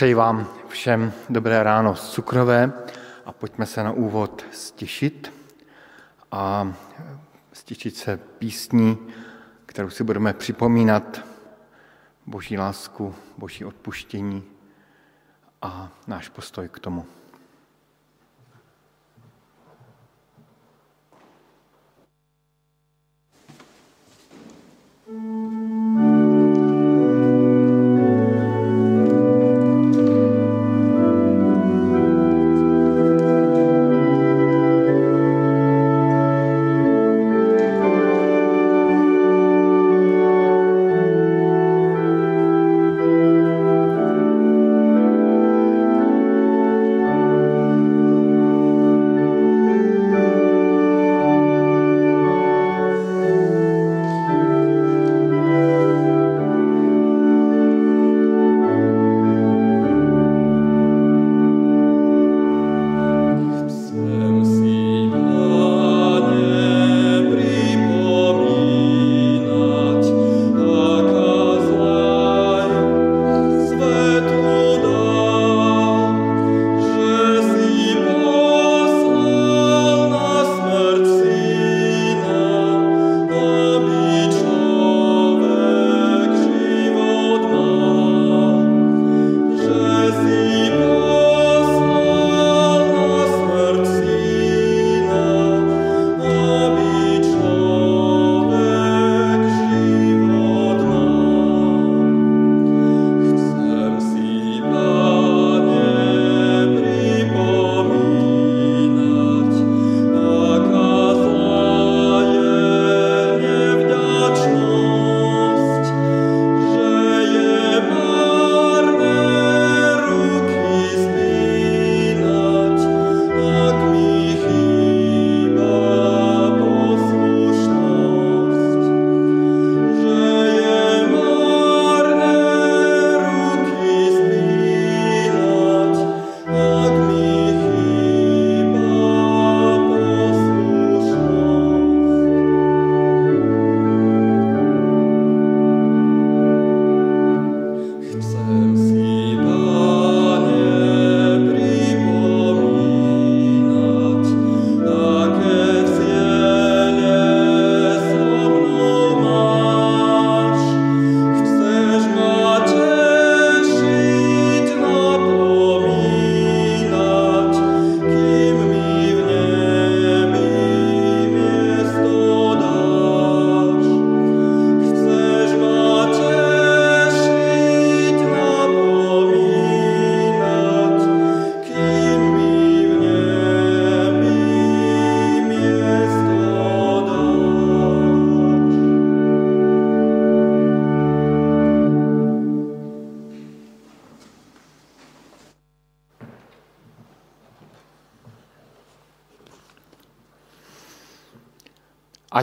Přeji vám všem dobré ráno z cukrové a pojďme se na úvod stišit a stišit se písní, kterou si budeme připomínat boží lásku, boží odpuštění a náš postoj k tomu.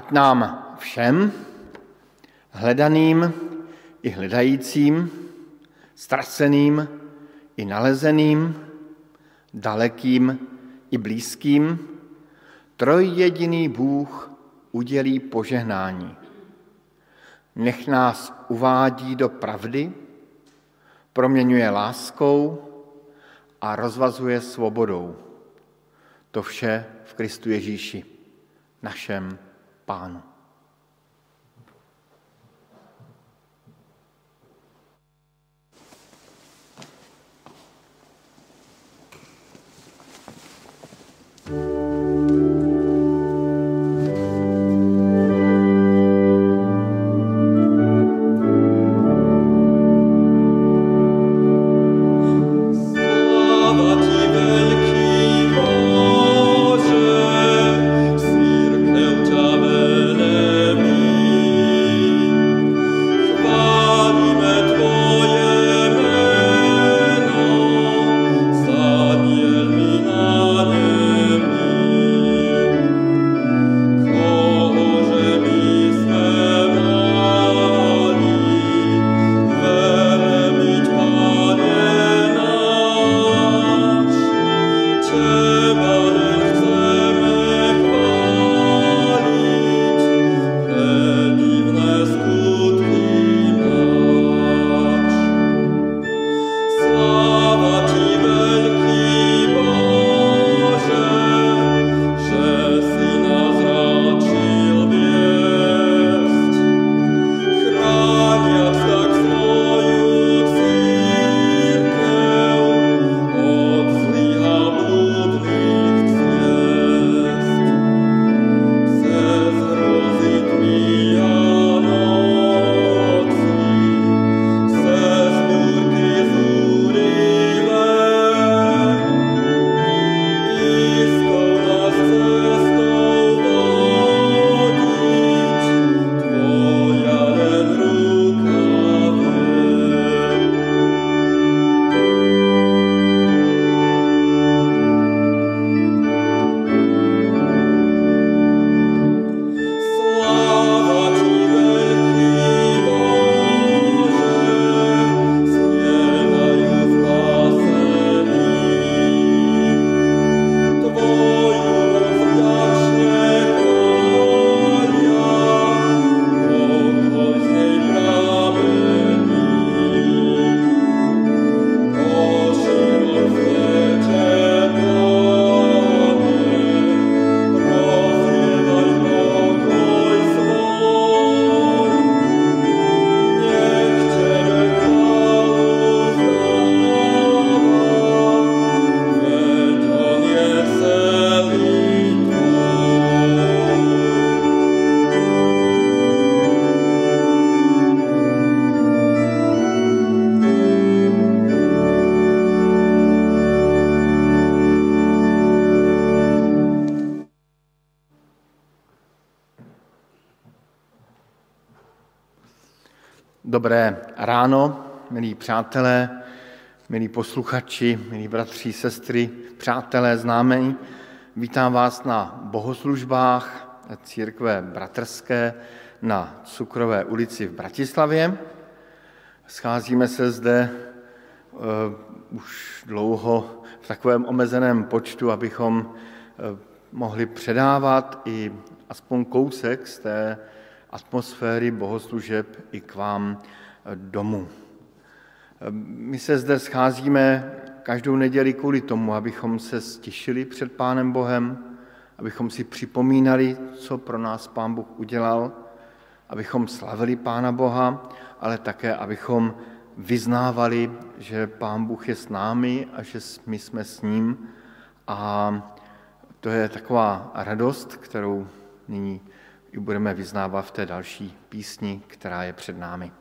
Ať nám všem, hledaným i hledajícím, ztraceným i nalezeným, dalekým i blízkým, trojjediný Bůh udělí požehnání. Nech nás uvádí do pravdy, proměňuje láskou a rozvazuje svobodou. To vše v Kristu Ježíši, našem pánu. Sláva milí přátelé, milí posluchači, milí bratři, sestry, přátelé, známení. Vítám vás na bohoslužbách církve bratrské na Cukrové ulici v Bratislavě. Scházíme se zde uh, už dlouho v takovém omezeném počtu, abychom uh, mohli předávat i aspoň kousek z té atmosféry bohoslužeb i k vám domů. My se zde scházíme každou neděli kvůli tomu, abychom se stišili před Pánem Bohem, abychom si připomínali, co pro nás Pán Bůh udělal, abychom slavili Pána Boha, ale také, abychom vyznávali, že Pán Bůh je s námi a že my jsme s ním. A to je taková radost, kterou nyní i budeme vyznávat v té další písni, která je před námi.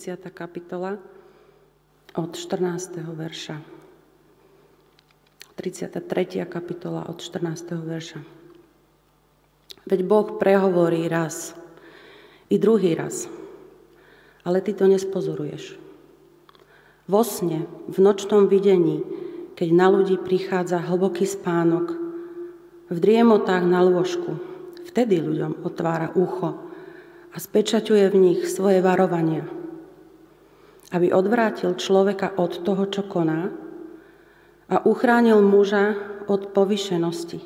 30. kapitola, od 14. verša. 33. kapitola od 14. verša. Veď Boh prehovorí raz i druhý raz, ale ty to nespozoruješ. vo sne, v nočnom videní, keď na ľudí prichádza hlboký spánok, v driemotách na lôžku, vtedy ľuďom otvára ucho a spečaťuje v nich svoje varovania, aby odvrátil človeka od toho, čo koná a uchránil muža od povyšenosti,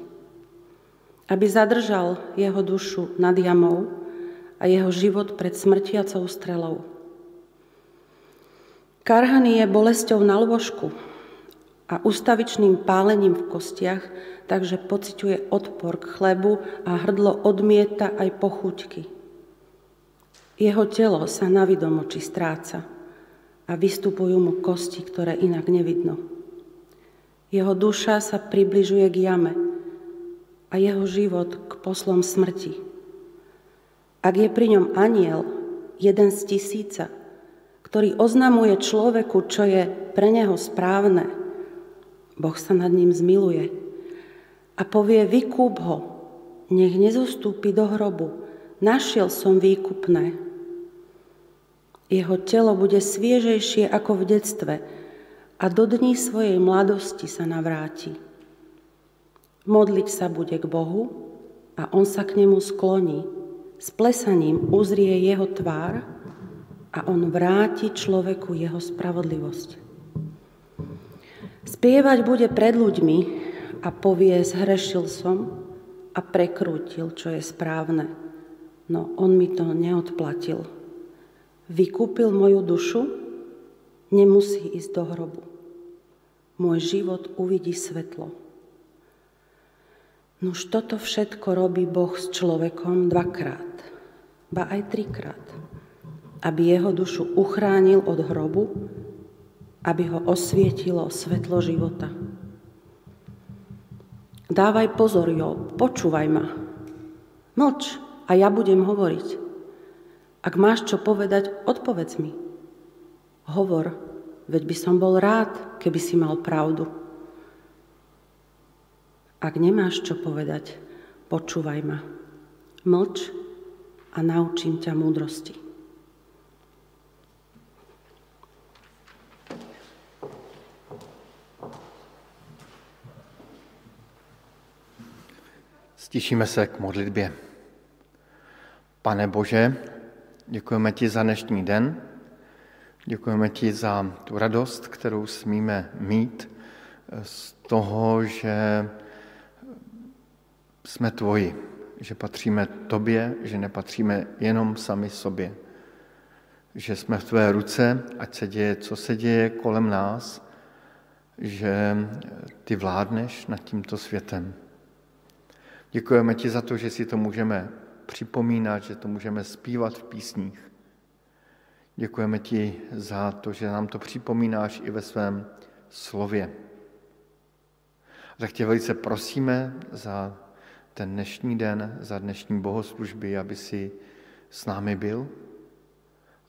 aby zadržal jeho dušu nad jamou a jeho život pred smrtiacou strelou. Karhaný je bolesťou na lôžku a ustavičným pálením v kostiach, takže pociťuje odpor k chlebu a hrdlo odmieta aj pochuťky. Jeho telo sa na vidomoči stráca a vystupujú mu kosti, ktoré inak nevidno. Jeho duša sa približuje k jame a jeho život k poslom smrti. Ak je pri ňom aniel, jeden z tisíca, ktorý oznamuje človeku, čo je pre neho správne, Boh sa nad ním zmiluje a povie, vykúp ho, nech nezostúpi do hrobu, našiel som výkupné. Jeho telo bude sviežejšie ako v detstve a do dní svojej mladosti sa navráti. Modliť sa bude k Bohu a on sa k nemu skloní. S plesaním uzrie jeho tvár a on vráti človeku jeho spravodlivosť. Spievať bude pred ľuďmi a povie, zhrešil som a prekrútil, čo je správne. No on mi to neodplatil. Vykúpil moju dušu, nemusí ísť do hrobu. Môj život uvidí svetlo. Nož toto všetko robí Boh s človekom dvakrát, ba aj trikrát, aby jeho dušu uchránil od hrobu, aby ho osvietilo svetlo života. Dávaj pozor, jo, počúvaj ma. Mlč a ja budem hovoriť. Ak máš čo povedať, odpovedz mi. Hovor, veď by som bol rád, keby si mal pravdu. Ak nemáš čo povedať, počúvaj ma. Mlč a naučím ťa múdrosti. Stišíme se k modlitbě. Pane Bože, děkujeme ti za dnešní den, děkujeme ti za tu radost, kterou smíme mít z toho, že jsme tvoji, že patříme tobě, že nepatříme jenom sami sobě, že jsme v tvé ruce, ať se děje, co se děje kolem nás, že ty vládneš nad tímto světem. Děkujeme ti za to, že si to můžeme připomínat, že to můžeme zpívat v písních. Děkujeme ti za to, že nám to připomínáš i ve svém slově. tak tě velice prosíme za ten dnešní den, za dnešní bohoslužby, aby si s námi byl,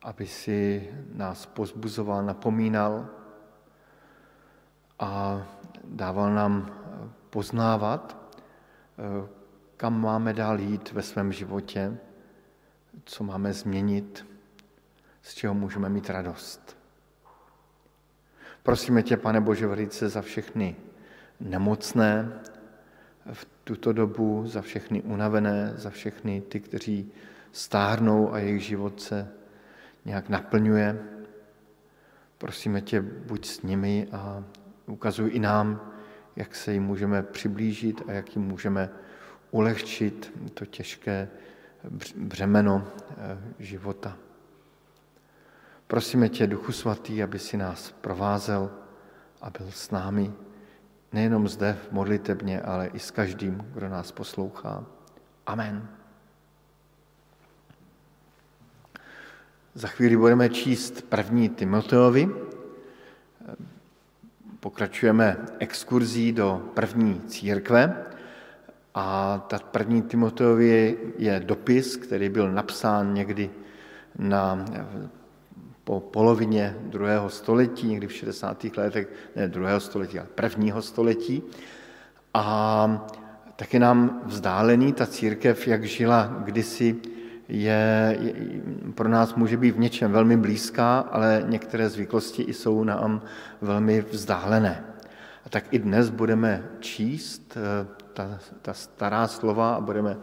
aby si nás pozbuzoval, napomínal a dával nám poznávat, kam máme dál jít ve svém životě, co máme změnit, z čeho můžeme mít radost. Prosíme tě, pane Bože, velice za všechny nemocné v tuto dobu, za všechny unavené, za všechny ty, kteří stárnou a jejich život se nějak naplňuje. Prosíme tě, buď s nimi a ukazuj i nám, jak se jim můžeme přiblížit a jak jim můžeme ulehčit to těžké břemeno eh, života. Prosíme tě, Duchu Svatý, aby si nás provázel a byl s námi nejenom zde v modlitebně, ale i s každým, kdo nás poslouchá. Amen. Za chvíli budeme číst první Timoteovi. Pokračujeme exkurzí do první církve. A ta první Timoteovi je dopis, který byl napsán někdy na, po polovině druhého století, někdy v 60. letech, ne druhého století, ale prvního století. A taky nám vzdálený ta církev, jak žila kdysi je, je, pro nás může být v něčem velmi blízká, ale některé zvyklosti jsou nám velmi vzdálené. A tak i dnes budeme číst eh, ta, ta stará slova a budeme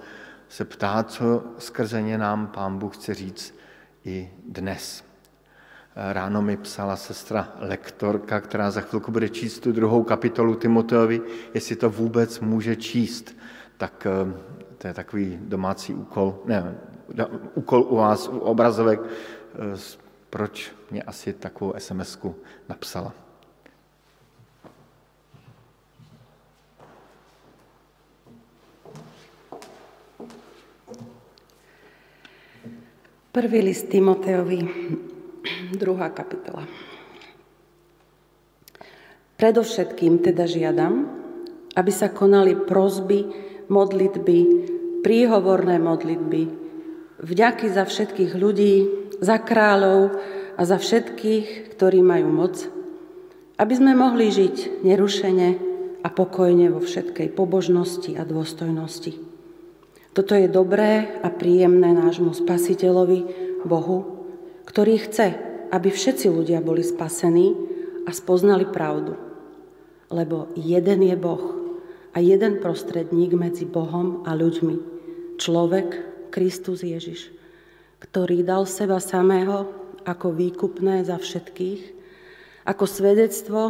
se ptát, co skrze ně nám Pán Bůh chce říct i dnes. Ráno mi psala sestra lektorka, která za chvilku bude číst tu druhou kapitolu Timoteovi, jestli to vůbec může číst. Tak eh, to je takový domácí úkol, ne, úkol u vás, u obrazovek, eh, proč mě asi takovou sms napsala. Prvý list Timoteovi, druhá kapitola. Predovšetkým teda žiadam, aby sa konali prozby, modlitby, príhovorné modlitby, Vďaky za všetkých ľudí, za kráľov a za všetkých, ktorí majú moc, aby sme mohli žiť nerušene a pokojne vo všetkej pobožnosti a dôstojnosti. Toto je dobré a príjemné nášmu Spasiteľovi, Bohu, ktorý chce, aby všetci ľudia boli spasení a spoznali pravdu. Lebo jeden je Boh a jeden prostredník medzi Bohom a ľuďmi, človek, Kristus Ježiš, ktorý dal seba samého ako výkupné za všetkých, ako svedectvo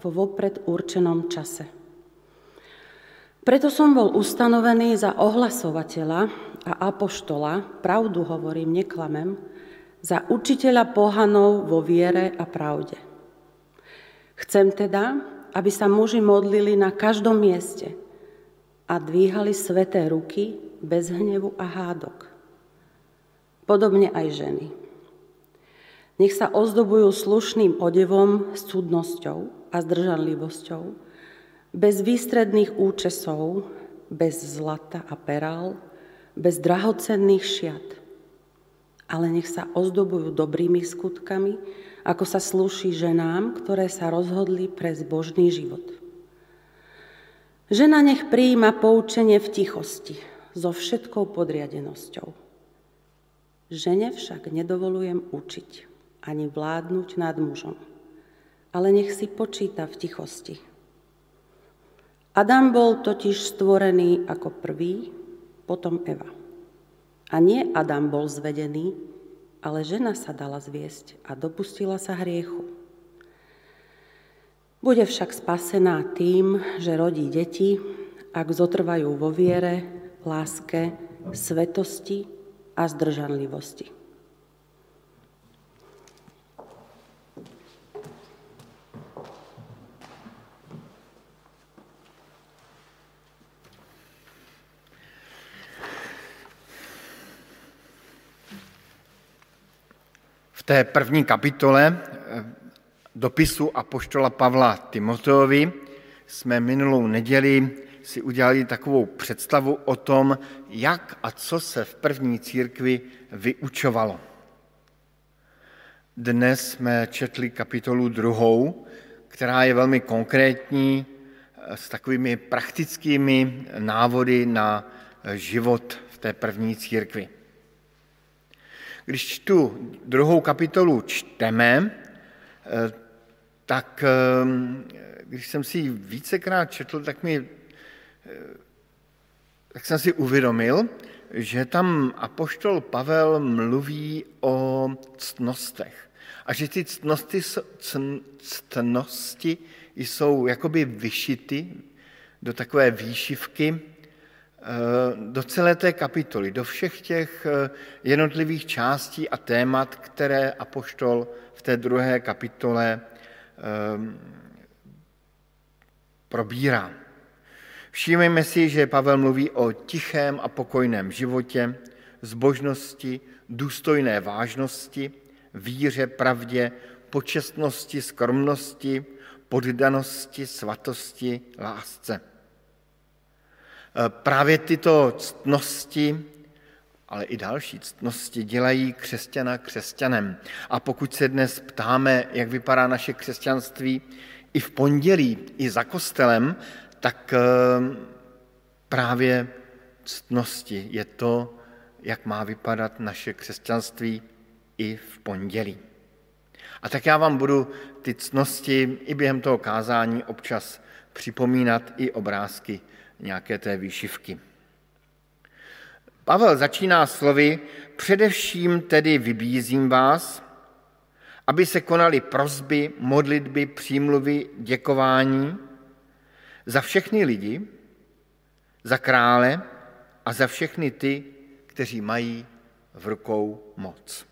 vo vopred určenom čase. Preto som bol ustanovený za ohlasovateľa a apoštola, pravdu hovorím, neklamem, za učiteľa pohanov vo viere a pravde. Chcem teda, aby sa muži modlili na každom mieste a dvíhali sveté ruky bez hnevu a hádok. Podobne aj ženy. Nech sa ozdobujú slušným odevom s cudnosťou a zdržanlivosťou, bez výstredných účesov, bez zlata a perál, bez drahocenných šiat. Ale nech sa ozdobujú dobrými skutkami, ako sa slúši ženám, ktoré sa rozhodli pre zbožný život. Žena nech prijíma poučenie v tichosti, so všetkou podriadenosťou. Žene však nedovolujem učiť ani vládnuť nad mužom, ale nech si počíta v tichosti. Adam bol totiž stvorený ako prvý, potom Eva. A nie Adam bol zvedený, ale žena sa dala zviesť a dopustila sa hriechu. Bude však spasená tým, že rodí deti, ak zotrvajú vo viere, láske, svetosti a zdržanlivosti. Té první kapitole eh, dopisu apoštola Pavla Timoteovi jsme minulou neděli si udělali takovou představu o tom, jak a co se v první církvi vyučovalo. Dnes jsme četli kapitolu druhou, která je velmi konkrétní, eh, s takovými praktickými návody na život v té první církvi. Když tu druhou kapitolu čteme, eh, tak eh, když jsem si ji vícekrát četl, tak mi tak jsem si uvědomil, že tam apoštol Pavel mluví o ctnostech. A že ty ctnosti, ctnosti jsou jakoby vyšity do takové výšivky eh, do celé té kapitoly, do všech těch eh, jednotlivých částí a témat, které apoštol v té druhé kapitole eh, probírá. Všímejme si, že Pavel mluví o tichém a pokojném životě, zbožnosti, důstojné vážnosti, víře, pravdě, počestnosti, skromnosti, poddanosti, svatosti, lásce. Právě tyto ctnosti, ale i další ctnosti dělají křesťana křesťanem. A pokud se dnes ptáme, jak vypadá naše křesťanství, i v pondělí, i za kostelem, tak ehm, právě ctnosti je to, jak má vypadat naše křesťanství i v pondělí. A tak já vám budu ty cnosti i během toho kázání občas připomínat i obrázky nějaké té výšivky. Pavel začíná slovy, především tedy vybízím vás, aby se konaly prozby, modlitby, přímluvy, děkování za všechny lidi, za krále a za všechny ty, kteří mají v rukou moc.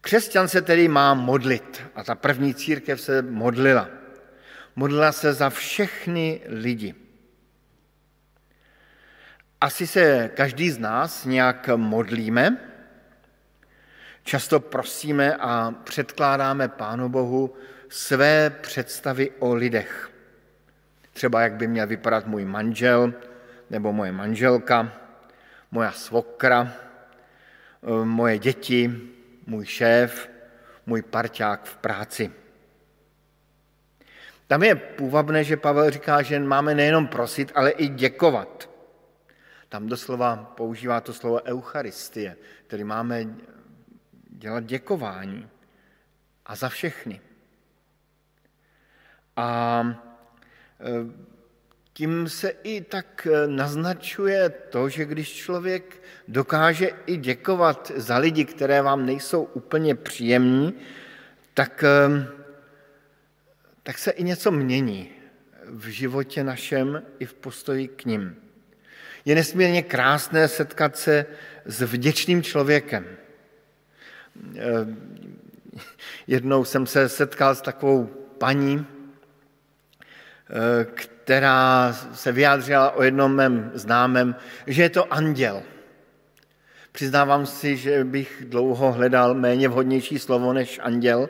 Křesťan se tedy má modlit a ta první církev se modlila. Modlila se za všechny lidi. Asi se každý z nás nějak modlíme, často prosíme a předkládáme Pánu Bohu své představy o lidech. Třeba jak by měl vypadat můj manžel nebo moje manželka, moja svokra, moje děti, můj šéf, můj parťák v práci. Tam je půvabné, že Pavel říká, že máme nejenom prosit, ale i děkovat. Tam doslova používá to slovo Eucharistie, který máme dělat děkování a za všechny. A e, tím se i tak e, naznačuje to, že když člověk dokáže i děkovat za lidi, které vám nejsou úplně příjemní, tak, e, tak se i něco mění v životě našem i v postoji k ním. Je nesmírně krásné setkat se s vděčným člověkem. Eh, jednou jsem se setkal s takovou paní, eh, která se vyjádřila o jednom mém známém, že je to anděl. Přiznávám si, že bych dlouho hledal méně vhodnější slovo než anděl,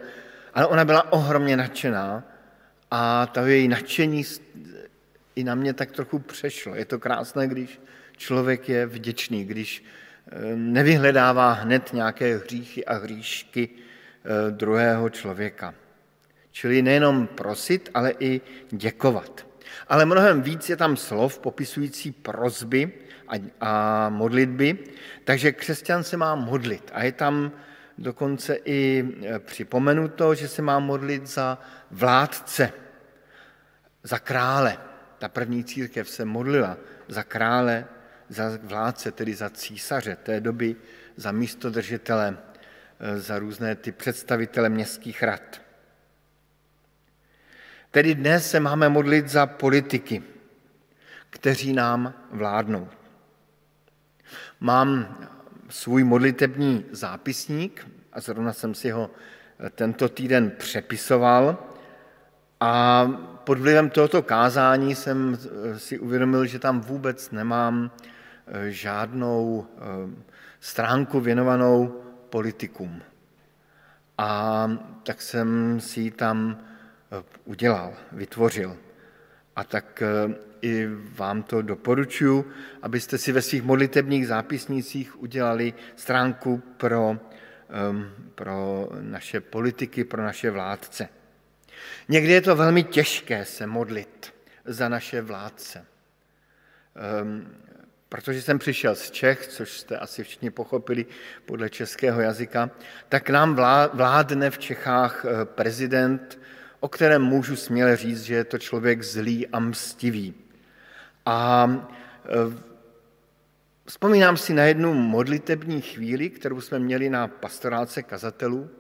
ale ona byla ohromně nadšená a to její nadšení i na mě tak trochu přešlo. Je to krásné, když člověk je vděčný, když eh, nevyhledává hned nějaké hříchy a hříšky eh, druhého člověka. Čili nejenom prosit, ale i děkovat. Ale mnohem víc je tam slov popisující prozby a, modlitby, takže křesťan se má modlit. A je tam dokonce i eh, připomenuto, že se má modlit za vládce, za krále. Ta první církev se modlila za krále za vládce, tedy za císaře té doby, za místodržitele, eh, za různé ty představitele městských rad. Tedy dnes se máme modlit za politiky, kteří nám vládnou. Mám svůj modlitební zápisník a zrovna jsem si ho eh, tento týden přepisoval a pod vlivem tohoto kázání jsem eh, si uvědomil, že tam vůbec nemám Eh, žádnou eh, stránku věnovanou politikům. A tak jsem si ji tam udělal, vytvořil. A tak i vám to doporučuji, abyste si ve svých modlitebních zápisnících udělali stránku pro, pro naše politiky, pro naše vládce. Někdy je to velmi těžké se modlit za naše vládce. Ehm, protože jsem přišel z Čech, což jste asi všichni pochopili podle českého jazyka, tak nám vládne v Čechách eh, prezident, o kterém můžu směle říct, že je to člověk zlý a mstivý. A eh, vzpomínám si na jednu modlitební chvíli, kterou jsme měli na pastorálce kazatelů,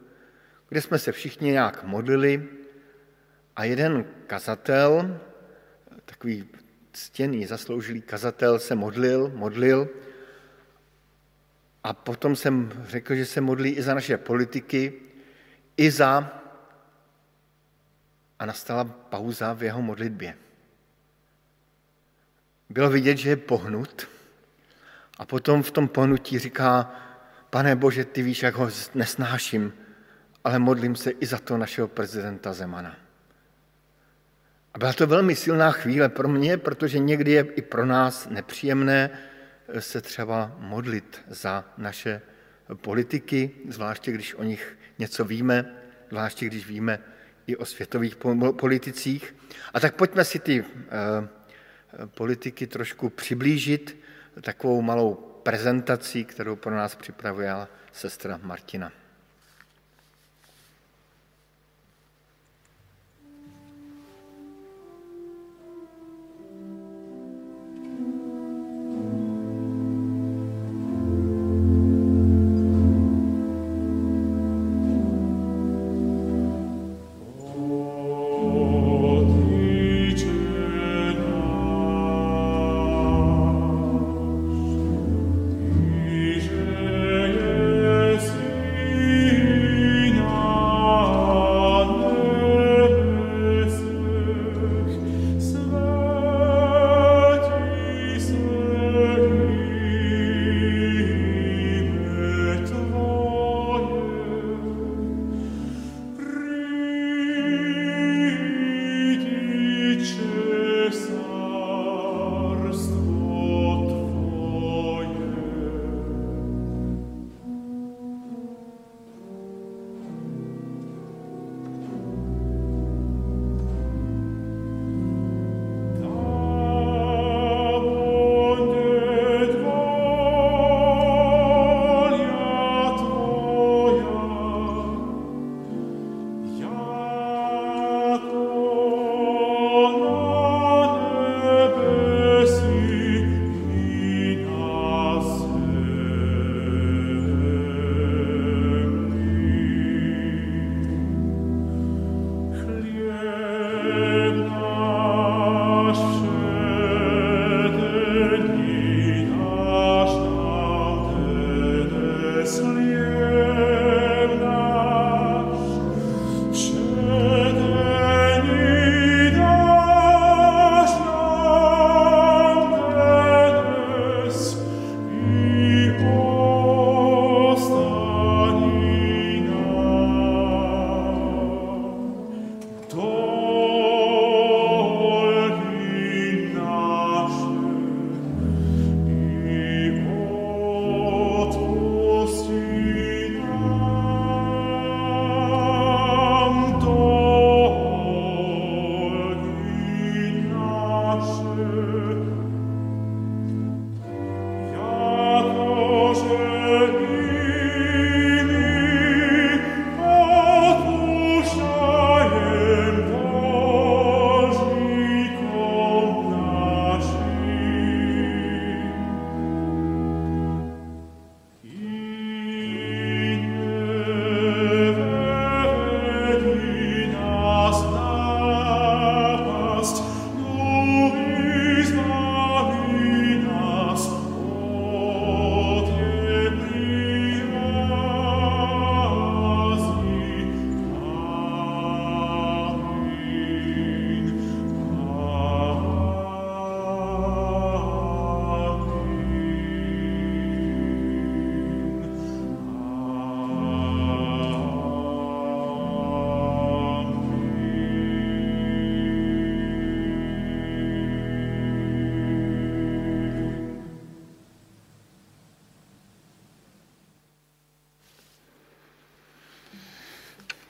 kde jsme se všichni nějak modlili a jeden kazatel, takový ctěný, zasloužilý kazatel se modlil, modlil a potom jsem řekl, že se modlí i za naše politiky, i za... A nastala pauza v jeho modlitbě. Bylo vidět, že je pohnut a potom v tom pohnutí říká, pane Bože, ty víš, jak ho nesnáším, ale modlím se i za to našeho prezidenta Zemana. A byla to velmi silná chvíle pro mě, protože někdy je i pro nás nepříjemné se třeba modlit za naše politiky, zvláště když o nich něco víme, zvláště když víme i o světových politicích. A tak pojďme si ty eh, politiky trošku přiblížit takovou malou prezentací, kterou pro nás připravuje sestra Martina.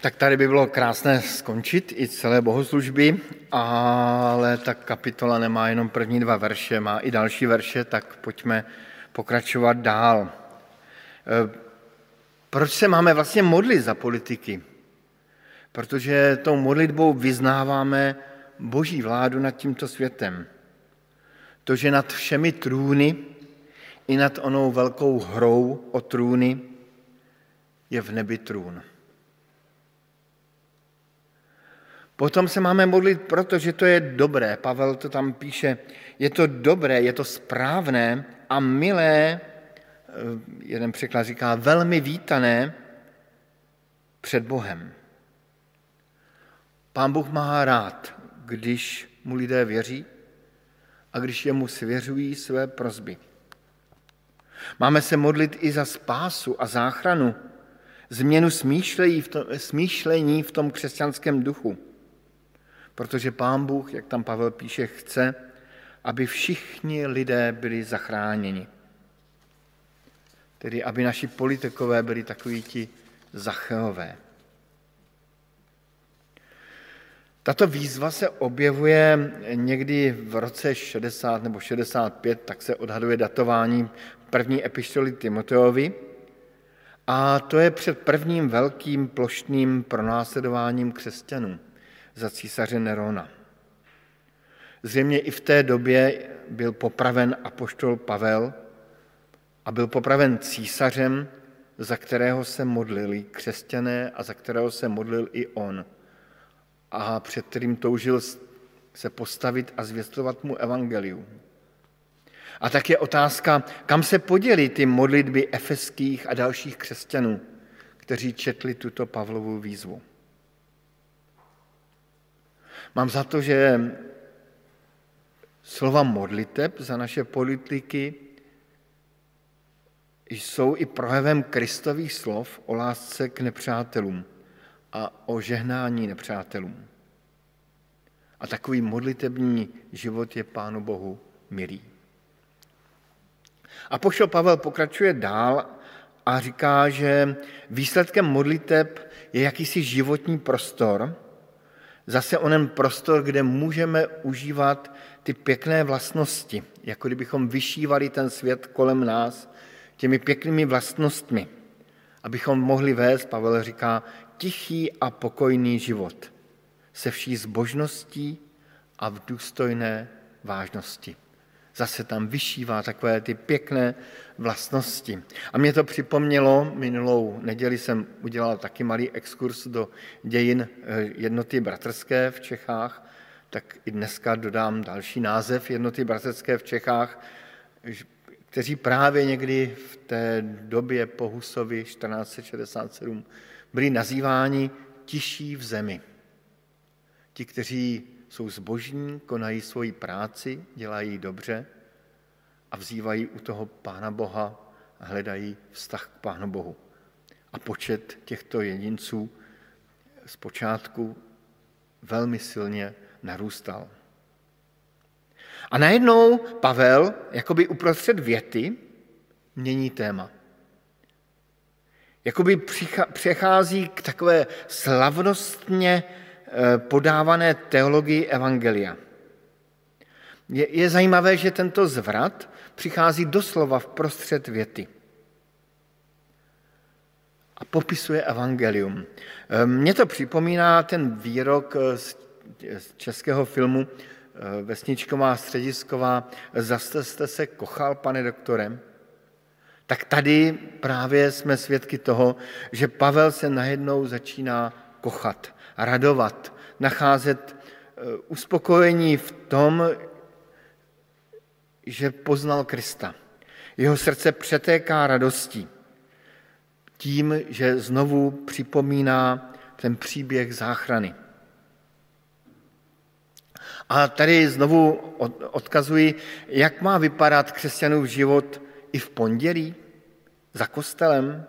Tak tady by bylo krásné skončit i celé bohoslužby, ale ta kapitola nemá jenom první dva verše, má i další verše, tak pojďme pokračovat dál. E, proč se máme vlastně modlit za politiky? Protože tou modlitbou vyznáváme boží vládu nad tímto světem. To, že nad všemi trůny i nad onou velkou hrou o trůny je v nebi trůn. Potom se máme modlit, protože to je dobré. Pavel to tam píše, je to dobré, je to správné a milé, eh, jeden překlad říká, velmi vítané před Bohem. Pán Bůh má rád, když mu lidé věří a když jemu svěřují své prozby. Máme se modlit i za spásu a záchranu, změnu smýšlení v tom, smýšlení v tom křesťanském duchu protože Pán Bůh, jak tam Pavel píše, chce, aby všichni lidé byli zachráněni. Tedy aby naši politikové byli takoví ti zacheové. Tato výzva se objevuje někdy v roce 60 nebo 65, tak se odhaduje datování první epištoly Timoteovi, a to je před prvním velkým plošným pronásledováním křesťanů za císaře Nerona. Zřejmě i v té době byl popraven apoštol Pavel a byl popraven císařem, za kterého se modlili křesťané a za kterého se modlil i on. A před kterým toužil se postavit a zvěstovat mu evangelium. A tak je otázka, kam se poděly ty modlitby efeských a dalších křesťanů, kteří četli tuto Pavlovu výzvu. Mám za to, že slova modliteb za naše politiky jsou i projevem kristových slov o lásce k nepřátelům a o žehnání nepřátelům. A takový modlitební život je Pánu Bohu milý. A pošel Pavel pokračuje dál a říká, že výsledkem modliteb je jakýsi životní prostor, zase onen prostor, kde můžeme užívat ty pěkné vlastnosti, jako kdybychom vyšívali ten svět kolem nás těmi pěknými vlastnostmi, abychom mohli vést, Pavel říká, tichý a pokojný život se vší zbožností a v důstojné vážnosti zase tam vyšívá takové ty pěkné vlastnosti. A mě to připomnělo, minulou neděli jsem udělal taky malý exkurs do dějin eh, jednoty bratrské v Čechách, tak i dneska dodám další název jednoty bratrské v Čechách, kteří právě někdy v té době po Husovi 1467 byli nazýváni tiší v zemi. Ti, kteří jsou zbožní, konají svoji práci, dělají dobře a vzývají u toho Pána Boha a hledají vztah k Pánu Bohu. A počet těchto jedinců zpočátku velmi silně narůstal. A najednou Pavel, jakoby uprostřed věty, mění téma. Jakoby přechází k takové slavnostně podávané teologii Evangelia. Je, je zajímavé, že tento zvrat přichází doslova v prostřed věty a popisuje evangelium. Eh, mně to připomíná ten výrok z českého filmu eh, Vesničková středisková Zase jste se kochal, pane doktorem? Tak tady právě jsme svědky toho, že Pavel se najednou začíná kochat radovat, nacházet eh, uspokojení v tom, že poznal Krista. Jeho srdce přetéká radostí tím, že znovu připomíná ten příběh záchrany. A tady znovu odkazuji, jak má vypadat křesťanův život i v pondělí za kostelem,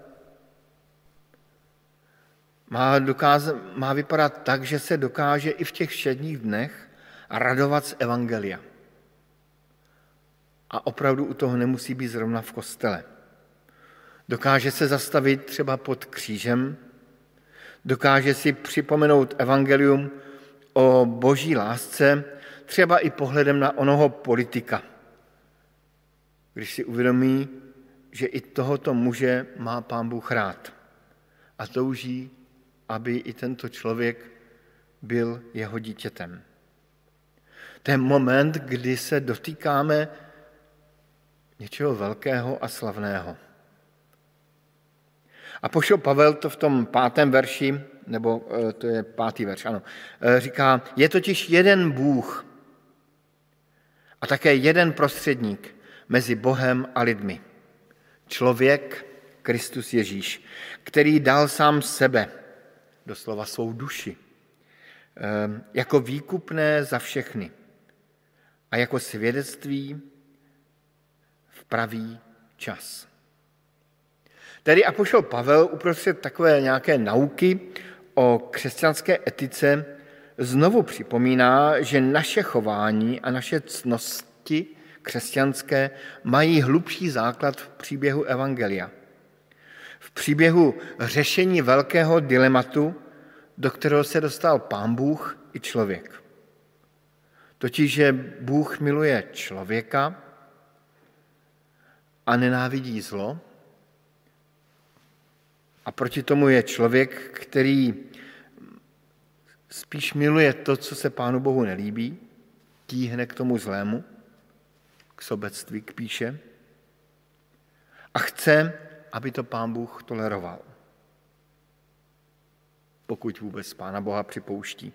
má, dokáz, má vypadat tak, že se dokáže i v těch všedních dnech radovat z Evangelia. A opravdu u toho nemusí být zrovna v kostele. Dokáže se zastavit třeba pod křížem, dokáže si připomenout evangelium o boží lásce, třeba i pohledem na onoho politika. Když si uvědomí, že i tohoto muže má pán Bůh rád a touží aby i tento člověk byl jeho dítětem. Je moment, kdy se dotýkáme něčeho velkého a slavného. A pošel Pavel to v tom pátém verši, nebo eh, to je pátý verš, ano, eh, říká, je totiž jeden Bůh a také jeden prostředník mezi Bohem a lidmi. Člověk, Kristus Ježíš, který dal sám sebe, doslova svou duši, ehm, jako výkupné za všechny a jako svědectví v pravý čas. Tedy Apoštol Pavel uprostřed takové nějaké nauky o křesťanské etice znovu připomíná, že naše chování a naše cnosti křesťanské mají hlubší základ v příběhu Evangelia příběhu řešení velkého dilematu, do kterého se dostal pán Bůh i člověk. Totiž, že Bůh miluje člověka a nenávidí zlo. A proti tomu je člověk, který spíš miluje to, co se Pánu Bohu nelíbí, tíhne k tomu zlému, k sobectví, k píše a chce, aby to Pán Bůh toleroval. Pokud vůbec Pána Boha připouští.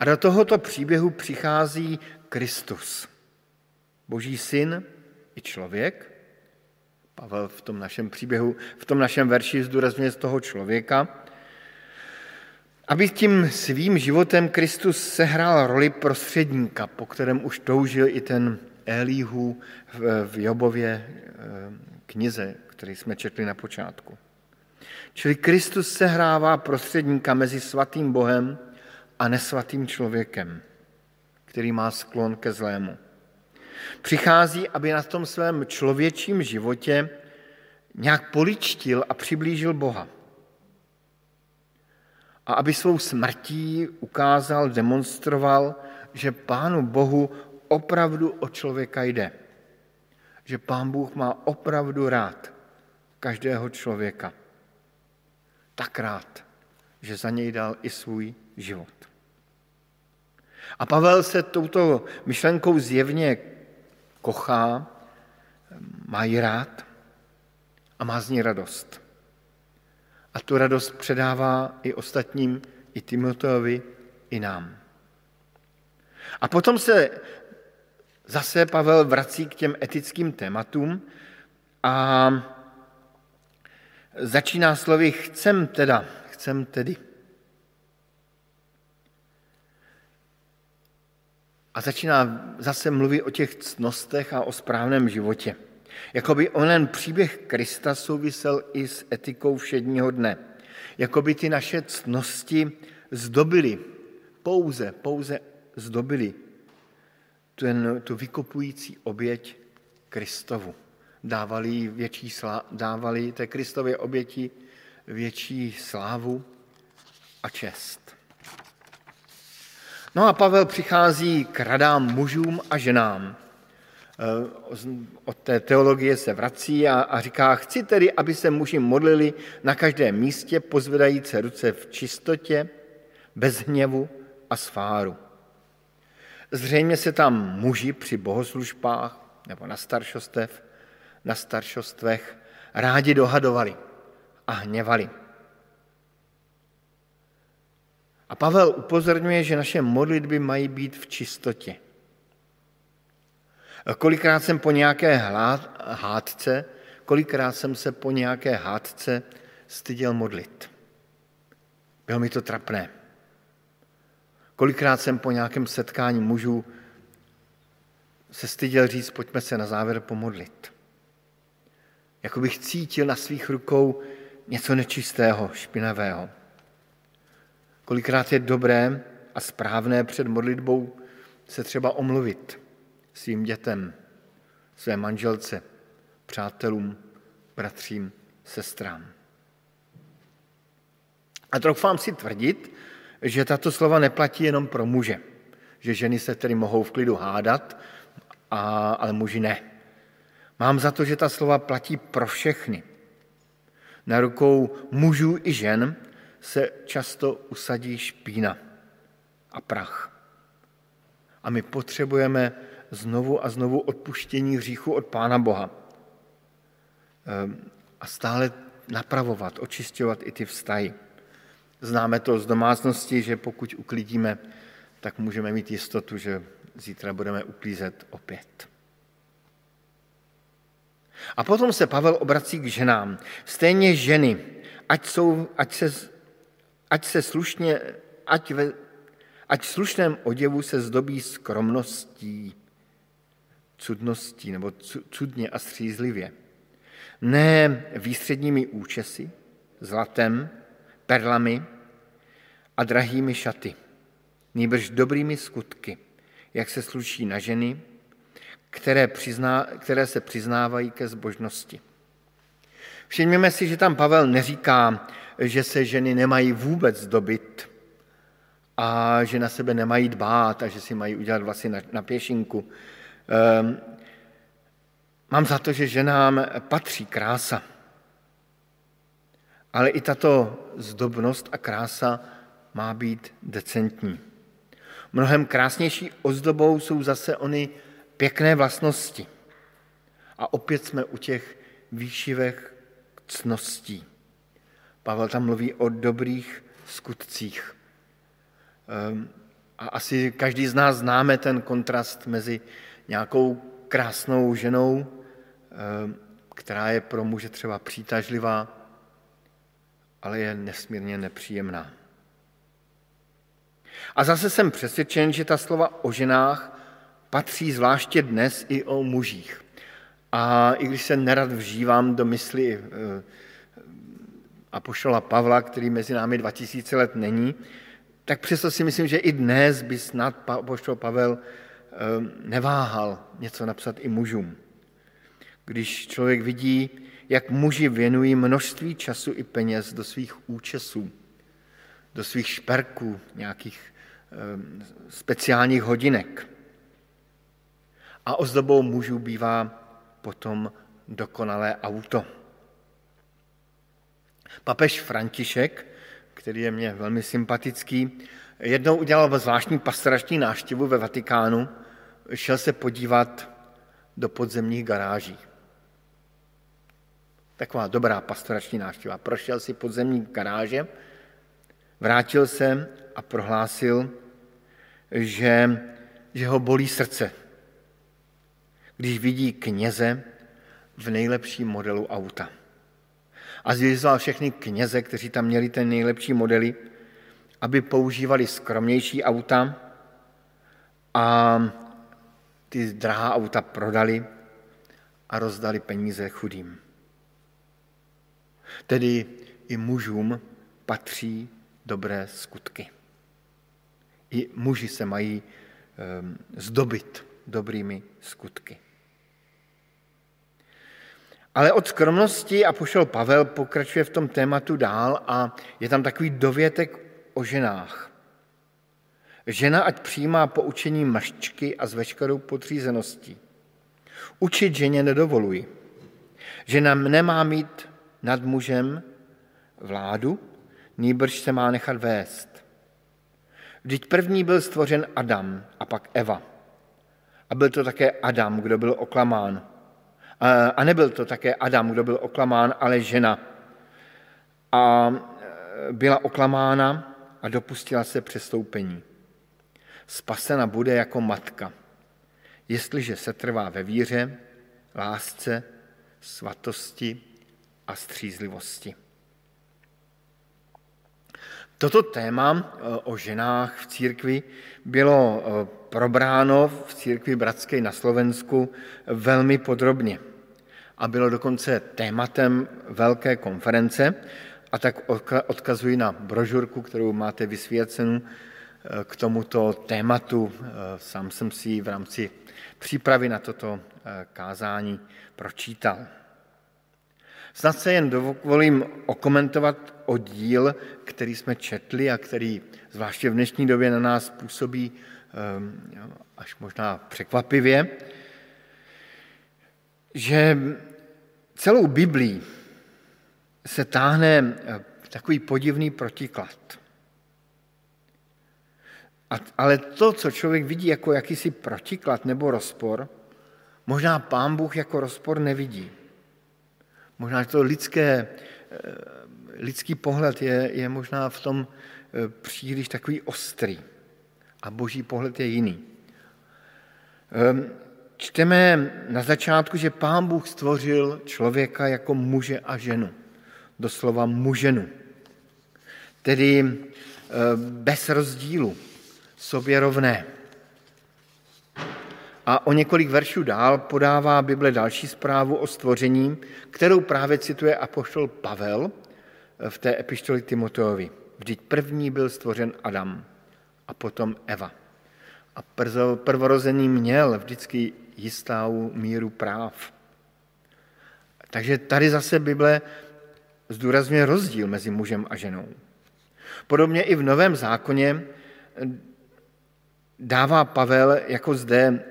A do tohoto příběhu přichází Kristus, Boží syn i člověk. Pavel v tom našem příběhu, v tom našem verši zdůrazňuje z toho člověka, aby tím svým životem Kristus sehrál roli prostředníka, po kterém už toužil i ten Elíhu v Jobově eh, knize, který jsme četli na počátku. Čili Kristus sehrává prostředníka mezi svatým Bohem a nesvatým člověkem, který má sklon ke zlému. Přichází, aby na tom svém člověčím životě nějak poličtil a přiblížil Boha. A aby svou smrtí ukázal, demonstroval, že Pánu Bohu opravdu o člověka jde. Že Pán Bůh má opravdu rád každého člověka. Tak rád, že za něj dal i svůj život. A Pavel se touto myšlenkou zjevně kochá, má ji rád a má z ní radost. A tu radost předává i ostatním, i Timoteovi, i nám. A potom se zase Pavel vrací k těm etickým tématům a začíná slovy chcem teda, chcem tedy. A začíná zase mluvit o těch cnostech a o správném životě. Jakoby onen příběh Krista souvisel i s etikou všedního dne. Jakoby ty naše cnosti zdobily, pouze, pouze zdobily ten, tu vykopující oběť Kristovu. Dávali, větší slá, dávali té Kristově oběti větší slávu a čest. No a Pavel přichází k radám mužům a ženám. Eh, od té teologie se vrací a, a říká, chci tedy, aby se muži modlili na každém místě, pozvedající ruce v čistotě, bez hněvu a sfáru. Zřejmě se tam muži při bohoslužbách nebo na staršostev, na staršostvech rádi dohadovali a hněvali. A Pavel upozorňuje, že naše modlitby mají být v čistotě. Kolikrát jsem po nějaké hádce, kolikrát jsem se po nějaké hádce styděl modlit. Bylo mi to trapné. Kolikrát jsem po nějakém setkání mužů se styděl říct, pojďme se na závěr pomodlit. Jako bych cítil na svých rukou něco nečistého, špinavého. Kolikrát je dobré a správné před modlitbou se třeba omluvit svým dětem, své manželce, přátelům, bratřím, sestrám. A troufám si tvrdit, že tato slova neplatí jenom pro muže, že ženy se tedy mohou v klidu hádat, a, ale muži ne. Mám za to, že ta slova platí pro všechny. Na rukou mužů i žen se často usadí špína a prach. A my potřebujeme znovu a znovu odpuštění hříchu od Pána Boha. Ehm, a stále napravovat, očistovat i ty vztahy. Známe to z domácnosti, že pokud uklidíme, tak můžeme mít jistotu, že zítra budeme uklízet opět. A potom se Pavel obrací k ženám. Stejně ženy, ať, jsou, ať, se, ať se slušně, ať, ve, ať v slušném oděvu se zdobí skromností, cudností nebo cudně a střízlivě. Ne výstředními účesy, zlatem, perlami a drahými šaty, nýbrž dobrými skutky, jak se sluší na ženy, které, přizná, které se přiznávají ke zbožnosti. Všimněme si, že tam Pavel neříká, že se ženy nemají vůbec dobit a že na sebe nemají dbát a že si mají udělat vlasy na, na pěšinku. Ehm, Mám za to, že ženám patří krása. Ale i tato zdobnost a krása má být decentní. Mnohem krásnější ozdobou jsou zase ony pěkné vlastnosti. A opět jsme u těch výšivek cností. Pavel tam mluví o dobrých skutcích. Ehm, a asi každý z nás známe ten kontrast mezi nějakou krásnou ženou, ehm, která je pro muže třeba přitažlivá, ale je nesmírně nepříjemná. A zase jsem přesvědčen, že ta slova o ženách patří zvláště dnes i o mužích. A i když se nerad vžívám do mysli eh, apoštola Pavla, který mezi námi 2000 let není, tak přesto si myslím, že i dnes by snad apoštol Pavel eh, neváhal něco napsat i mužům. Když člověk vidí, jak muži věnují množství času i peněz do svých účesů, do svých šperků, nějakých eh, speciálních hodinek. A ozdobou mužů bývá potom dokonalé auto. Papež František, který je mně velmi sympatický, jednou udělal zvláštní pastorační návštěvu ve Vatikánu, šel se podívat do podzemních garáží. Taková dobrá pastorační návštěva. Prošel si podzemní garáže, vrátil se a prohlásil, že, že ho bolí srdce, když vidí kněze v nejlepším modelu auta. A zvyzval všechny kněze, kteří tam měli ten nejlepší modely, aby používali skromnější auta a ty drahá auta prodali a rozdali peníze chudým. Tedy i mužům patří dobré skutky. I muži se mají um, zdobit dobrými skutky. Ale od skromnosti a pošel Pavel pokračuje v tom tématu dál a je tam takový dovětek o ženách. Žena ať přijímá poučení maščky a s veškerou podřízeností. Učit ženě nedovoluji. Žena nemá mít nad mužem vládu, nýbrž se má nechat vést. Vždyť první byl stvořen Adam a pak Eva. A byl to také Adam, kdo byl oklamán. A nebyl to také Adam, kdo byl oklamán, ale žena. A e, byla oklamána a dopustila se přestoupení. Spasena bude jako matka, jestliže se trvá ve víře, lásce, svatosti a střízlivosti. Toto téma e, o ženách v církvi bylo e, probráno v církvi bratské na Slovensku velmi podrobně a bylo dokonce tématem velké konference. A tak odkazuji na brožurku, kterou máte vysvěcenou eh, k tomuto tématu. Eh, sám jsem si ji v rámci přípravy na toto eh, kázání pročítal. Snad se jen dovolím okomentovat o díl, který jsme četli a který zvláště v dnešní době na nás působí až možná překvapivě, že celou Biblí se táhne eh, takový podivný protiklad. Ale to, co člověk vidí jako jakýsi protiklad nebo rozpor, možná pán Bůh jako rozpor nevidí. Možná, že to lidské, eh, lidský pohled je, je možná v tom eh, příliš takový ostrý a boží pohled je jiný. Ehm, čteme na začátku, že pán Bůh stvořil člověka jako muže a ženu. Doslova muženu. Tedy eh, bez rozdílu, sobě rovné. A o několik veršů dál podává Bible další zprávu o stvoření, kterou právě cituje apoštol Pavel v té epištoli Timoteovi. Vždyť první byl stvořen Adam a potom Eva. A prvorozený měl vždycky jistou míru práv. Takže tady zase Bible zdůrazňuje rozdíl mezi mužem a ženou. Podobně i v Novém zákoně dává Pavel, jako zde,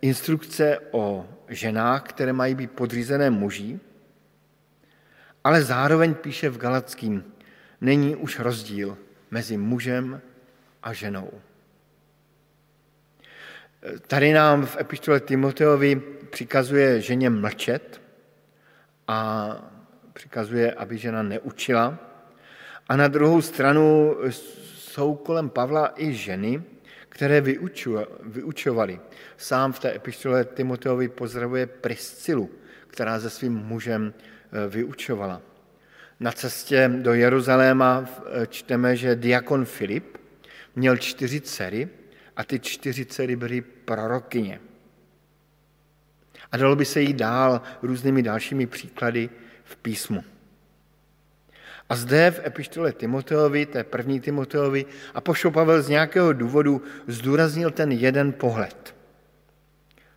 instrukce o ženách, které mají být podřízené muži, ale zároveň píše v Galackým, není už rozdíl mezi mužem a ženou. Tady nám v epištole Timoteovi přikazuje ženě mlčet a přikazuje, aby žena neučila. A na druhou stranu jsou kolem Pavla i ženy, které vyučovali. Sám v té epištole Timoteovi pozdravuje Priscilu, která se svým mužem e, vyučovala. Na cestě do Jeruzaléma e, čteme, že diakon Filip měl čtyři dcery a ty čtyři dcery byly prorokyně. A dalo by se jít dál různými dalšími příklady v písmu. A zde v epištole Timoteovi, té první Timoteovi, a pošel Pavel z nějakého důvodu zdůraznil ten jeden pohled.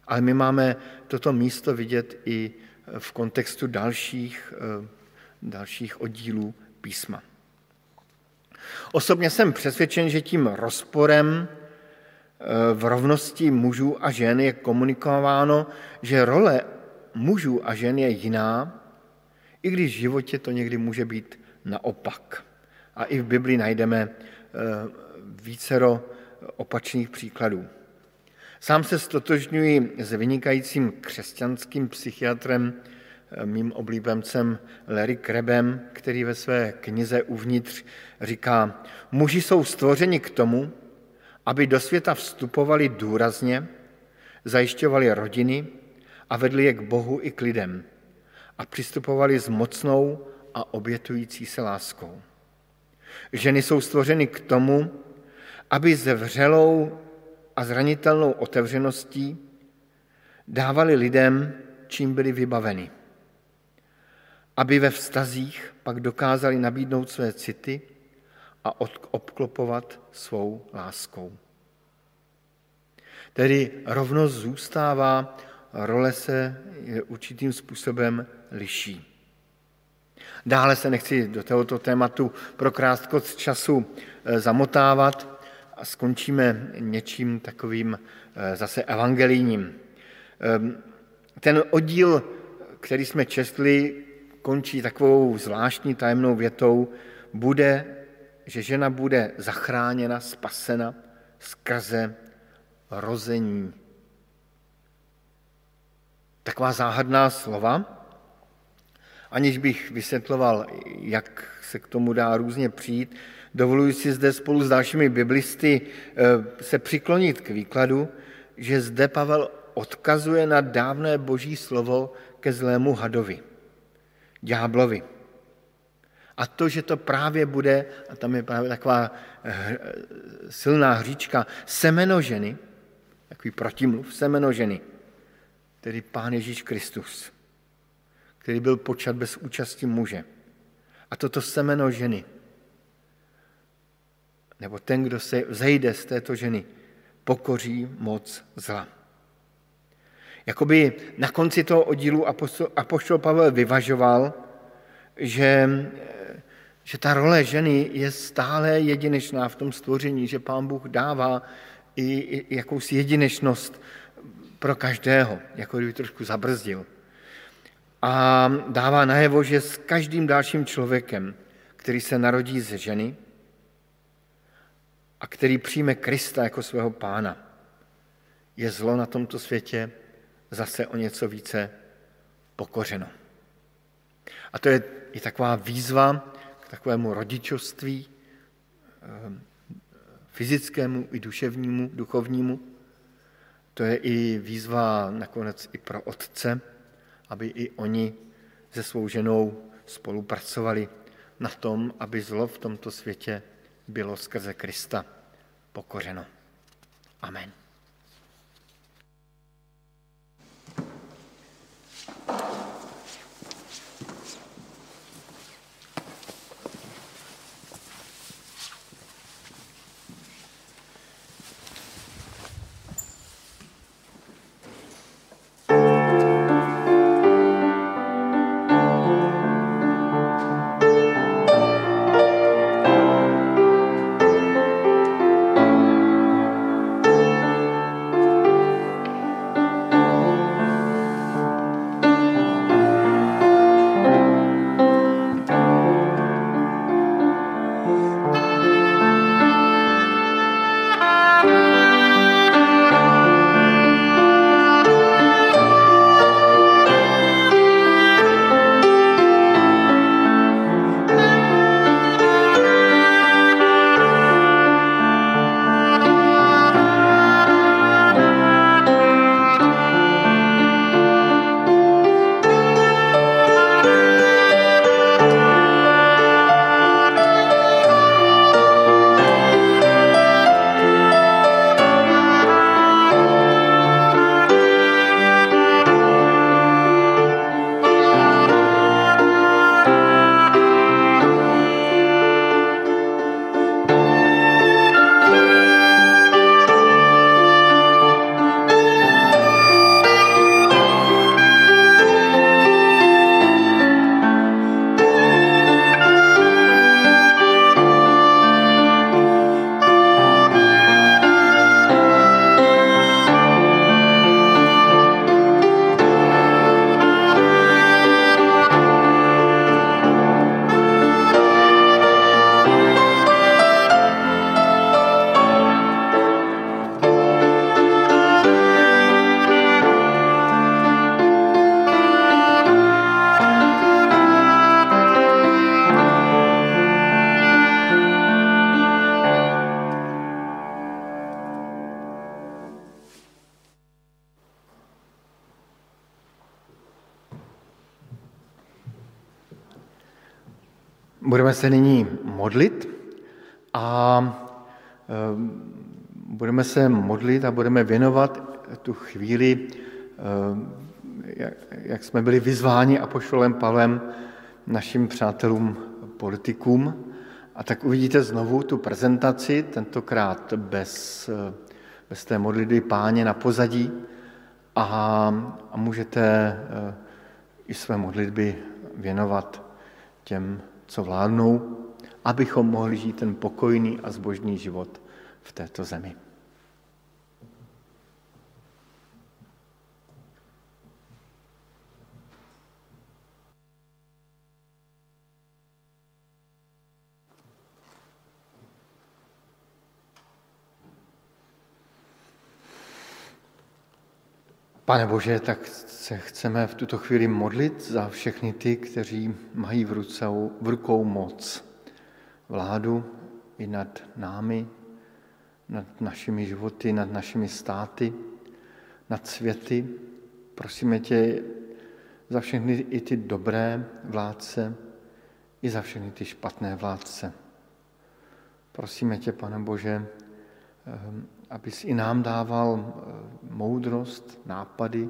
Ale my máme toto místo vidět i v kontextu dalších, eh, dalších oddílů písma. Osobně jsem přesvědčen, že tím rozporem eh, v rovnosti mužů a žen je komunikováno, že role mužů a žen je jiná, i když v životě to někdy může být naopak. A i v Biblii najdeme eh, vícero opačných příkladů. Sám se stotožňuji s vynikajícím křesťanským psychiatrem, eh, mým oblíbencem Larry Krebem, který ve své knize Uvnitř říká, muži jsou stvořeni k tomu, aby do světa vstupovali důrazně, zajišťovali rodiny a vedli je k Bohu i k lidem a přistupovali s mocnou a obětující se láskou. Ženy jsou stvořeny k tomu, aby se vřelou a zranitelnou otevřeností dávali lidem, čím byli vybaveni. Aby ve vztazích pak dokázali nabídnout své city a obklopovat svou láskou. Tedy rovnost zůstává, role se určitým způsobem liší. Dále se nechci do tohoto tématu pro krátkot času eh, zamotávat a skončíme něčím takovým eh, zase evangelijním. Ehm, ten oddíl, který jsme četli, končí takovou zvláštní tajemnou větou, bude, že žena bude zachráněna, spasena skrze rození. Taková záhadná slova, Aniž bych vysvětloval, jak se k tomu dá různě přijít, dovoluji si zde spolu s dalšími biblisty eh, se přiklonit k výkladu, že zde Pavel odkazuje na dávné boží slovo ke zlému hadovi, ďáblovi. A to, že to právě bude, a tam je právě taková eh, silná hříčka, semeno ženy, takový protimluv, semeno ženy, tedy Pán Ježíš Kristus který byl počat bez účasti muže. A toto semeno ženy, nebo ten, kdo se zejde z této ženy, pokoří moc zla. Jakoby na konci toho oddílu apoštol Pavel vyvažoval, že, že ta role ženy je stále jedinečná v tom stvoření, že pán Bůh dává i jakousi jedinečnost pro každého, jako kdyby trošku zabrzdil a dává najevo, že s každým dalším člověkem, který se narodí ze ženy a který přijme Krista jako svého pána, je zlo na tomto světě zase o něco více pokořeno. A to je i taková výzva k takovému rodičovství, ehm, fyzickému i duševnímu, duchovnímu. To je i výzva nakonec i pro otce, aby i oni se svou ženou spolupracovali na tom, aby zlo v tomto světě bylo skrze Krista pokořeno. Amen. Se nyní modlit a ehm, budeme se modlit a budeme věnovat tu chvíli, ehm, jak jsme byli vyzváni Apoštolem Pavlem našim přátelům politikům. A tak uvidíte znovu tu prezentaci, tentokrát bez, bez té modlitby páně na pozadí a, a můžete eh, i své modlitby věnovat těm, co vládnou, abychom mohli žít ten pokojný a zbožný život v této zemi. Pane Bože, tak se chceme v tuto chvíli modlit za všechny ty, kteří mají v, rucou, v rukou moc, vládu i nad námi, nad našimi životy, nad našimi státy, nad světy. Prosíme tě za všechny i ty dobré vládce, i za všechny ty špatné vládce. Prosíme tě, pane Bože, abys i nám dával eh, moudrost, nápady,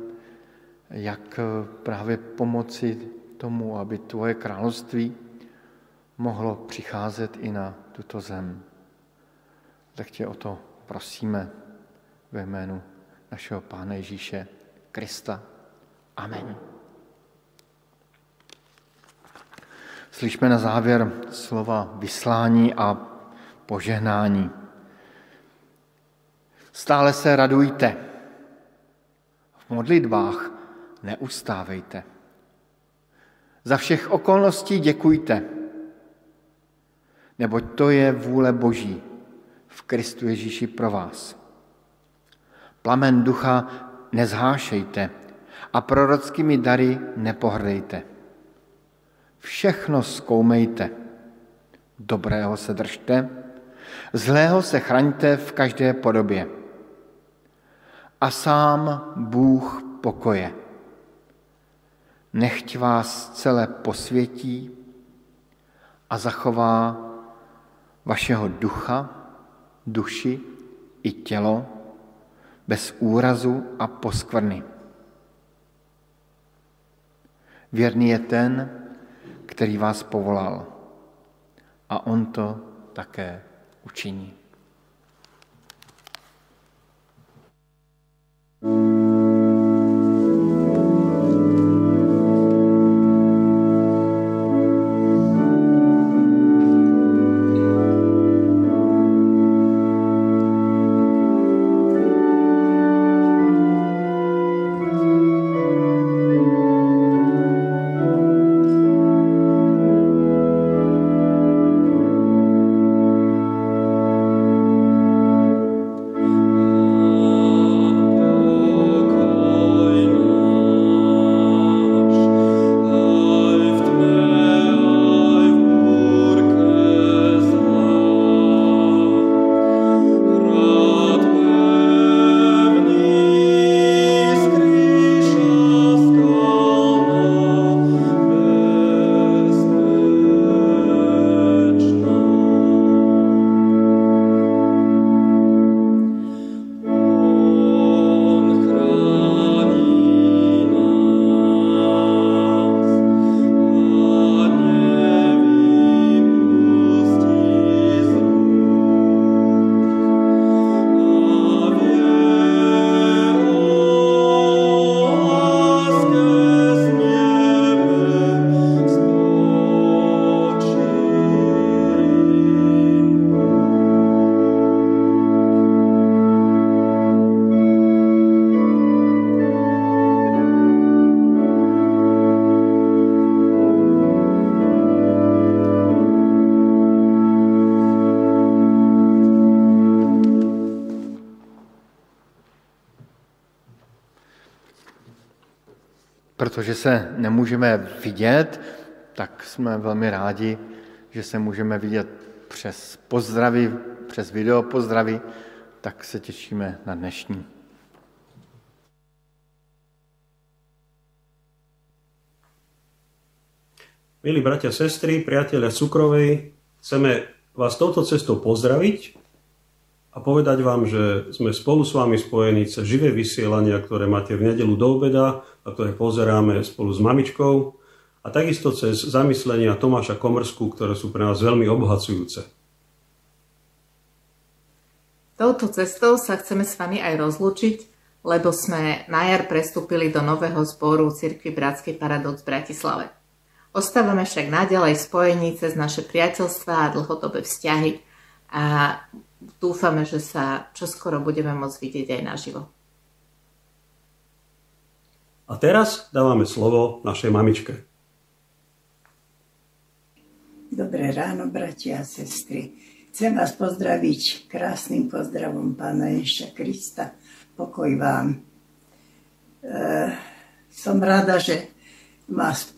jak eh, právě pomoci tomu, aby tvoje království mohlo přicházet i na tuto zem. Tak tě o to prosíme ve jménu našeho Pána Ježíše Krista. Amen. Slyšme na závěr slova vyslání a požehnání. Stále se radujte. V modlitbách neustávejte. Za všech okolností děkujte, neboť to je vůle Boží v Kristu Ježíši pro vás. Plamen ducha nezhášejte a prorockými dary nepohrdejte. Všechno zkoumejte, dobrého se držte, zlého se chraňte v každé podobě a sám Bůh pokoje. Nechť vás celé posvětí a zachová vašeho ducha, duši i tělo bez úrazu a poskvrny. Věrný je ten, který vás povolal a on to také učiní. Thank you. Protože se nemůžeme vidět, tak jsme velmi rádi, že se můžeme vidět přes pozdravy, přes video pozdravy, tak se těšíme na dnešní. Milí bratia, sestry, priatelia Cukrovej, chceme vás touto cestou pozdraviť a povedať vám, že sme spolu s vami spojení cez živé vysielania, ktoré máte v nedelu do obeda a ktoré pozeráme spolu s mamičkou a takisto cez zamyslenia Tomáša Komrsku, ktoré sú pre nás veľmi obohacujúce. Touto cestou sa chceme s vami aj rozlučiť, lebo sme na jar prestúpili do nového zboru Cirkvi Bratský paradox v Bratislave. Ostávame však naďalej spojení cez naše priateľstva a dlhodobé vzťahy a dúfame, že sa čoskoro budeme môcť vidieť aj naživo. A teraz dávame slovo našej mamičke. Dobré ráno, bratia a sestry. Chcem vás pozdraviť krásnym pozdravom Pána Ježa Krista. Pokoj vám. E, som rada, že vás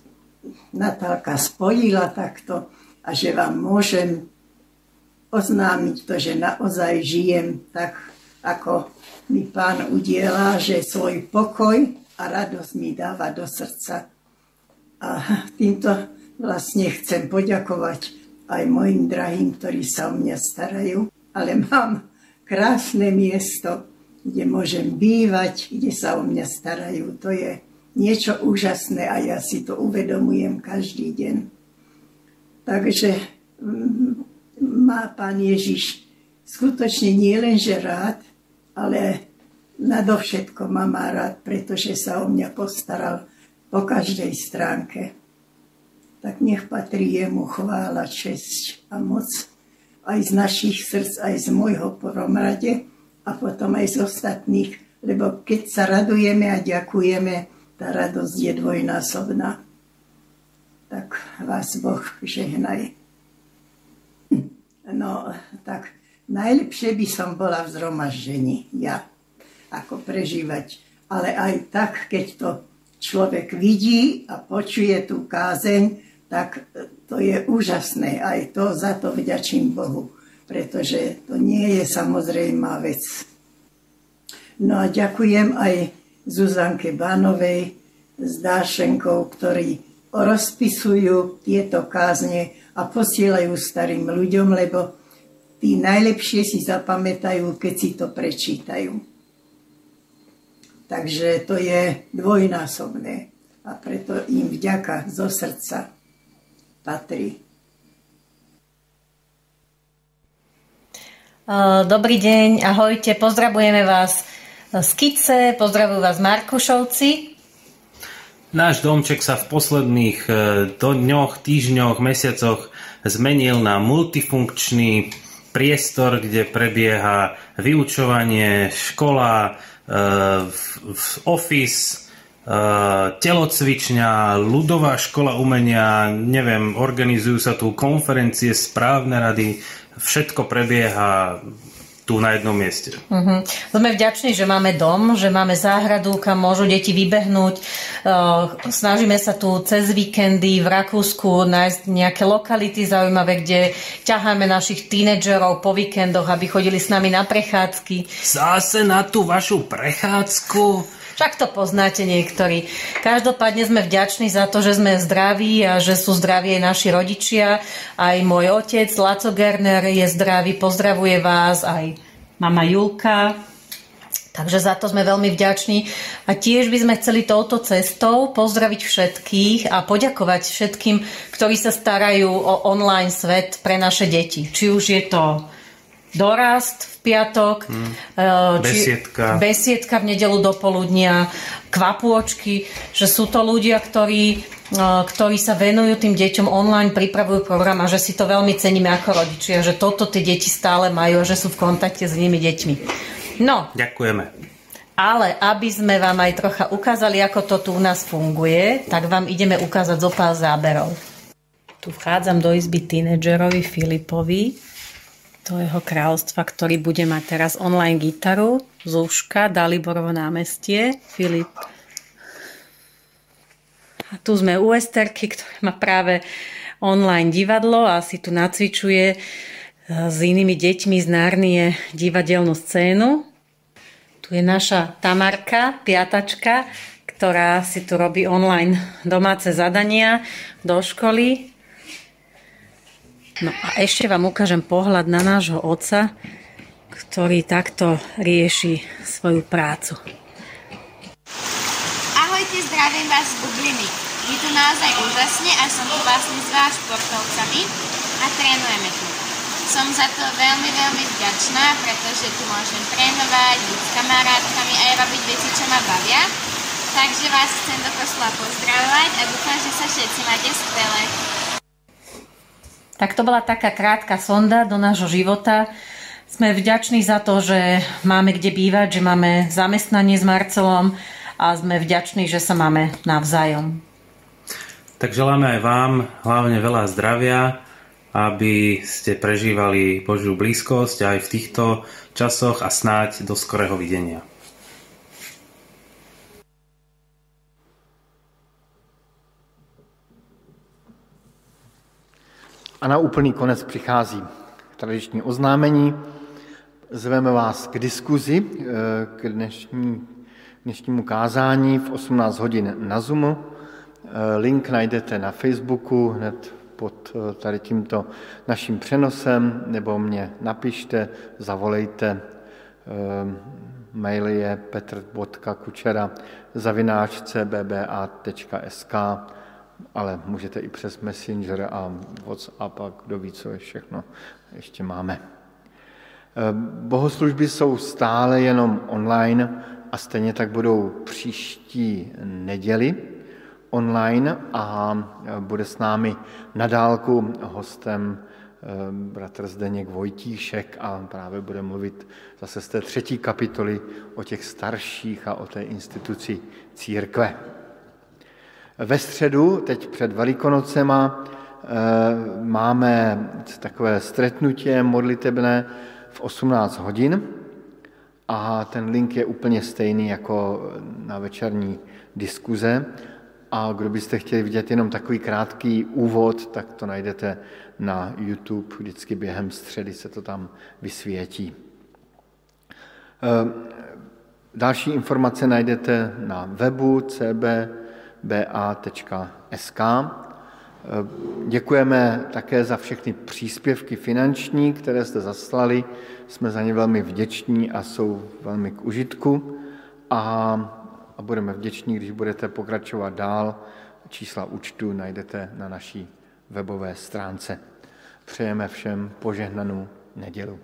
Natálka spojila takto a že vám môžem oznámiť to, že naozaj žijem tak, ako mi pán udiela, že svoj pokoj a radosť mi dáva do srdca. A týmto vlastne chcem poďakovať aj mojim drahým, ktorí sa o mňa starajú, ale mám krásne miesto, kde môžem bývať, kde sa o mňa starajú. To je niečo úžasné a ja si to uvedomujem každý deň. Takže mm, má pán Ježiš skutočne nie len, že rád, ale nadovšetko ma má rád, pretože sa o mňa postaral po každej stránke. Tak nech patrí jemu chvála, česť a moc aj z našich srdc, aj z môjho poromrade a potom aj z ostatných, lebo keď sa radujeme a ďakujeme, tá radosť je dvojnásobná. Tak vás Boh žehnaj. No, tak najlepšie by som bola v zhromaždení, ja, ako prežívať. Ale aj tak, keď to človek vidí a počuje tú kázeň, tak to je úžasné. Aj to za to vďačím Bohu, pretože to nie je samozrejmá vec. No a ďakujem aj Zuzanke Bánovej s Dášenkou, ktorí rozpisujú tieto kázne a posielajú starým ľuďom, lebo tí najlepšie si zapamätajú, keď si to prečítajú. Takže to je dvojnásobné a preto im vďaka zo srdca patrí. Dobrý deň, ahojte, pozdravujeme vás z Kice, pozdravujú vás Markušovci. Náš domček sa v posledných e, dňoch, týždňoch, mesiacoch zmenil na multifunkčný priestor, kde prebieha vyučovanie, škola, e, office, e, telocvičňa, ľudová škola umenia, neviem, organizujú sa tu konferencie, správne rady, všetko prebieha tu na jednom mieste. Uh-huh. Sme vďační, že máme dom, že máme záhradu, kam môžu deti vybehnúť. Uh, snažíme sa tu cez víkendy v Rakúsku nájsť nejaké lokality zaujímavé, kde ťaháme našich tínedžerov po víkendoch, aby chodili s nami na prechádzky. Zase na tú vašu prechádzku? Však to poznáte niektorí. Každopádne sme vďační za to, že sme zdraví a že sú zdraví aj naši rodičia. Aj môj otec, Laco Gerner, je zdravý, pozdravuje vás, aj mama Julka. Takže za to sme veľmi vďační. A tiež by sme chceli touto cestou pozdraviť všetkých a poďakovať všetkým, ktorí sa starajú o online svet pre naše deti. Či už je to dorast v piatok, hmm. besiedka. besiedka v nedelu do poludnia, kvapôčky, že sú to ľudia, ktorí, eh, ktorí sa venujú tým deťom online, pripravujú program a že si to veľmi ceníme ako rodičia, že toto tie deti stále majú a že sú v kontakte s nimi deťmi. No. Ďakujeme. Ale aby sme vám aj trocha ukázali, ako to tu u nás funguje, tak vám ideme ukázať zo pár záberov. Tu vchádzam do izby tínedžerovi Filipovi, do jeho kráľstva, ktorý bude mať teraz online gitaru. Zúška, Daliborovo námestie, Filip. A tu sme u Esterky, ktorá má práve online divadlo a si tu nacvičuje e, s inými deťmi z Nárnie divadelnú scénu. Tu je naša Tamarka, piatačka, ktorá si tu robí online domáce zadania do školy. No a ešte vám ukážem pohľad na nášho otca, ktorý takto rieši svoju prácu. Ahojte, zdravím vás z Bubliny. Je tu naozaj úžasne a som tu vlastne s vás športovcami a trénujeme tu. Som za to veľmi, veľmi vďačná, pretože tu môžem trénovať, byť s kamarátkami a aj robiť veci, čo ma bavia. Takže vás chcem do kosla pozdravovať a dúfam, že sa všetci máte skvelé. Tak to bola taká krátka sonda do nášho života. Sme vďační za to, že máme kde bývať, že máme zamestnanie s Marcelom a sme vďační, že sa máme navzájom. Tak želáme aj vám hlavne veľa zdravia, aby ste prežívali Božiu blízkosť aj v týchto časoch a snáď do skorého videnia. A na úplný konec přichází tradiční oznámení. Zveme vás k diskuzi, eh, k dnešní, dnešnímu kázání v 18 hodin na Zoomu. Eh, link najdete na Facebooku hned pod eh, tady tímto naším přenosem, nebo mě napište, zavolejte. Mail je petr.kučera zavináč cbba.sk ale můžete i přes Messenger a WhatsApp a kdo ví, co je všechno ještě máme. Eh, bohoslužby jsou stále jenom online a stejně tak budou příští neděli online a eh, bude s námi na dálku hostem eh, bratr Zdeněk Vojtíšek a právě bude mluvit zase z té třetí kapitoly o těch starších a o té instituci církve. Ve středu, teď před Velikonocema, eh, máme takové stretnutí modlitebné v 18 hodin a ten link je úplně stejný jako na večerní diskuze. A kdo byste chtěli vidět jenom takový krátký úvod, tak to najdete na YouTube, vždycky během středy se to tam vysvětí. Eh, další informace najdete na webu cb ba.sk. Děkujeme také za všechny příspěvky finanční, které jste zaslali. Jsme za ně velmi vděční a jsou velmi k užitku. A, a budeme vděční, když budete pokračovat dál. Čísla účtu najdete na naší webové stránce. Přejeme všem požehnanou nedělu.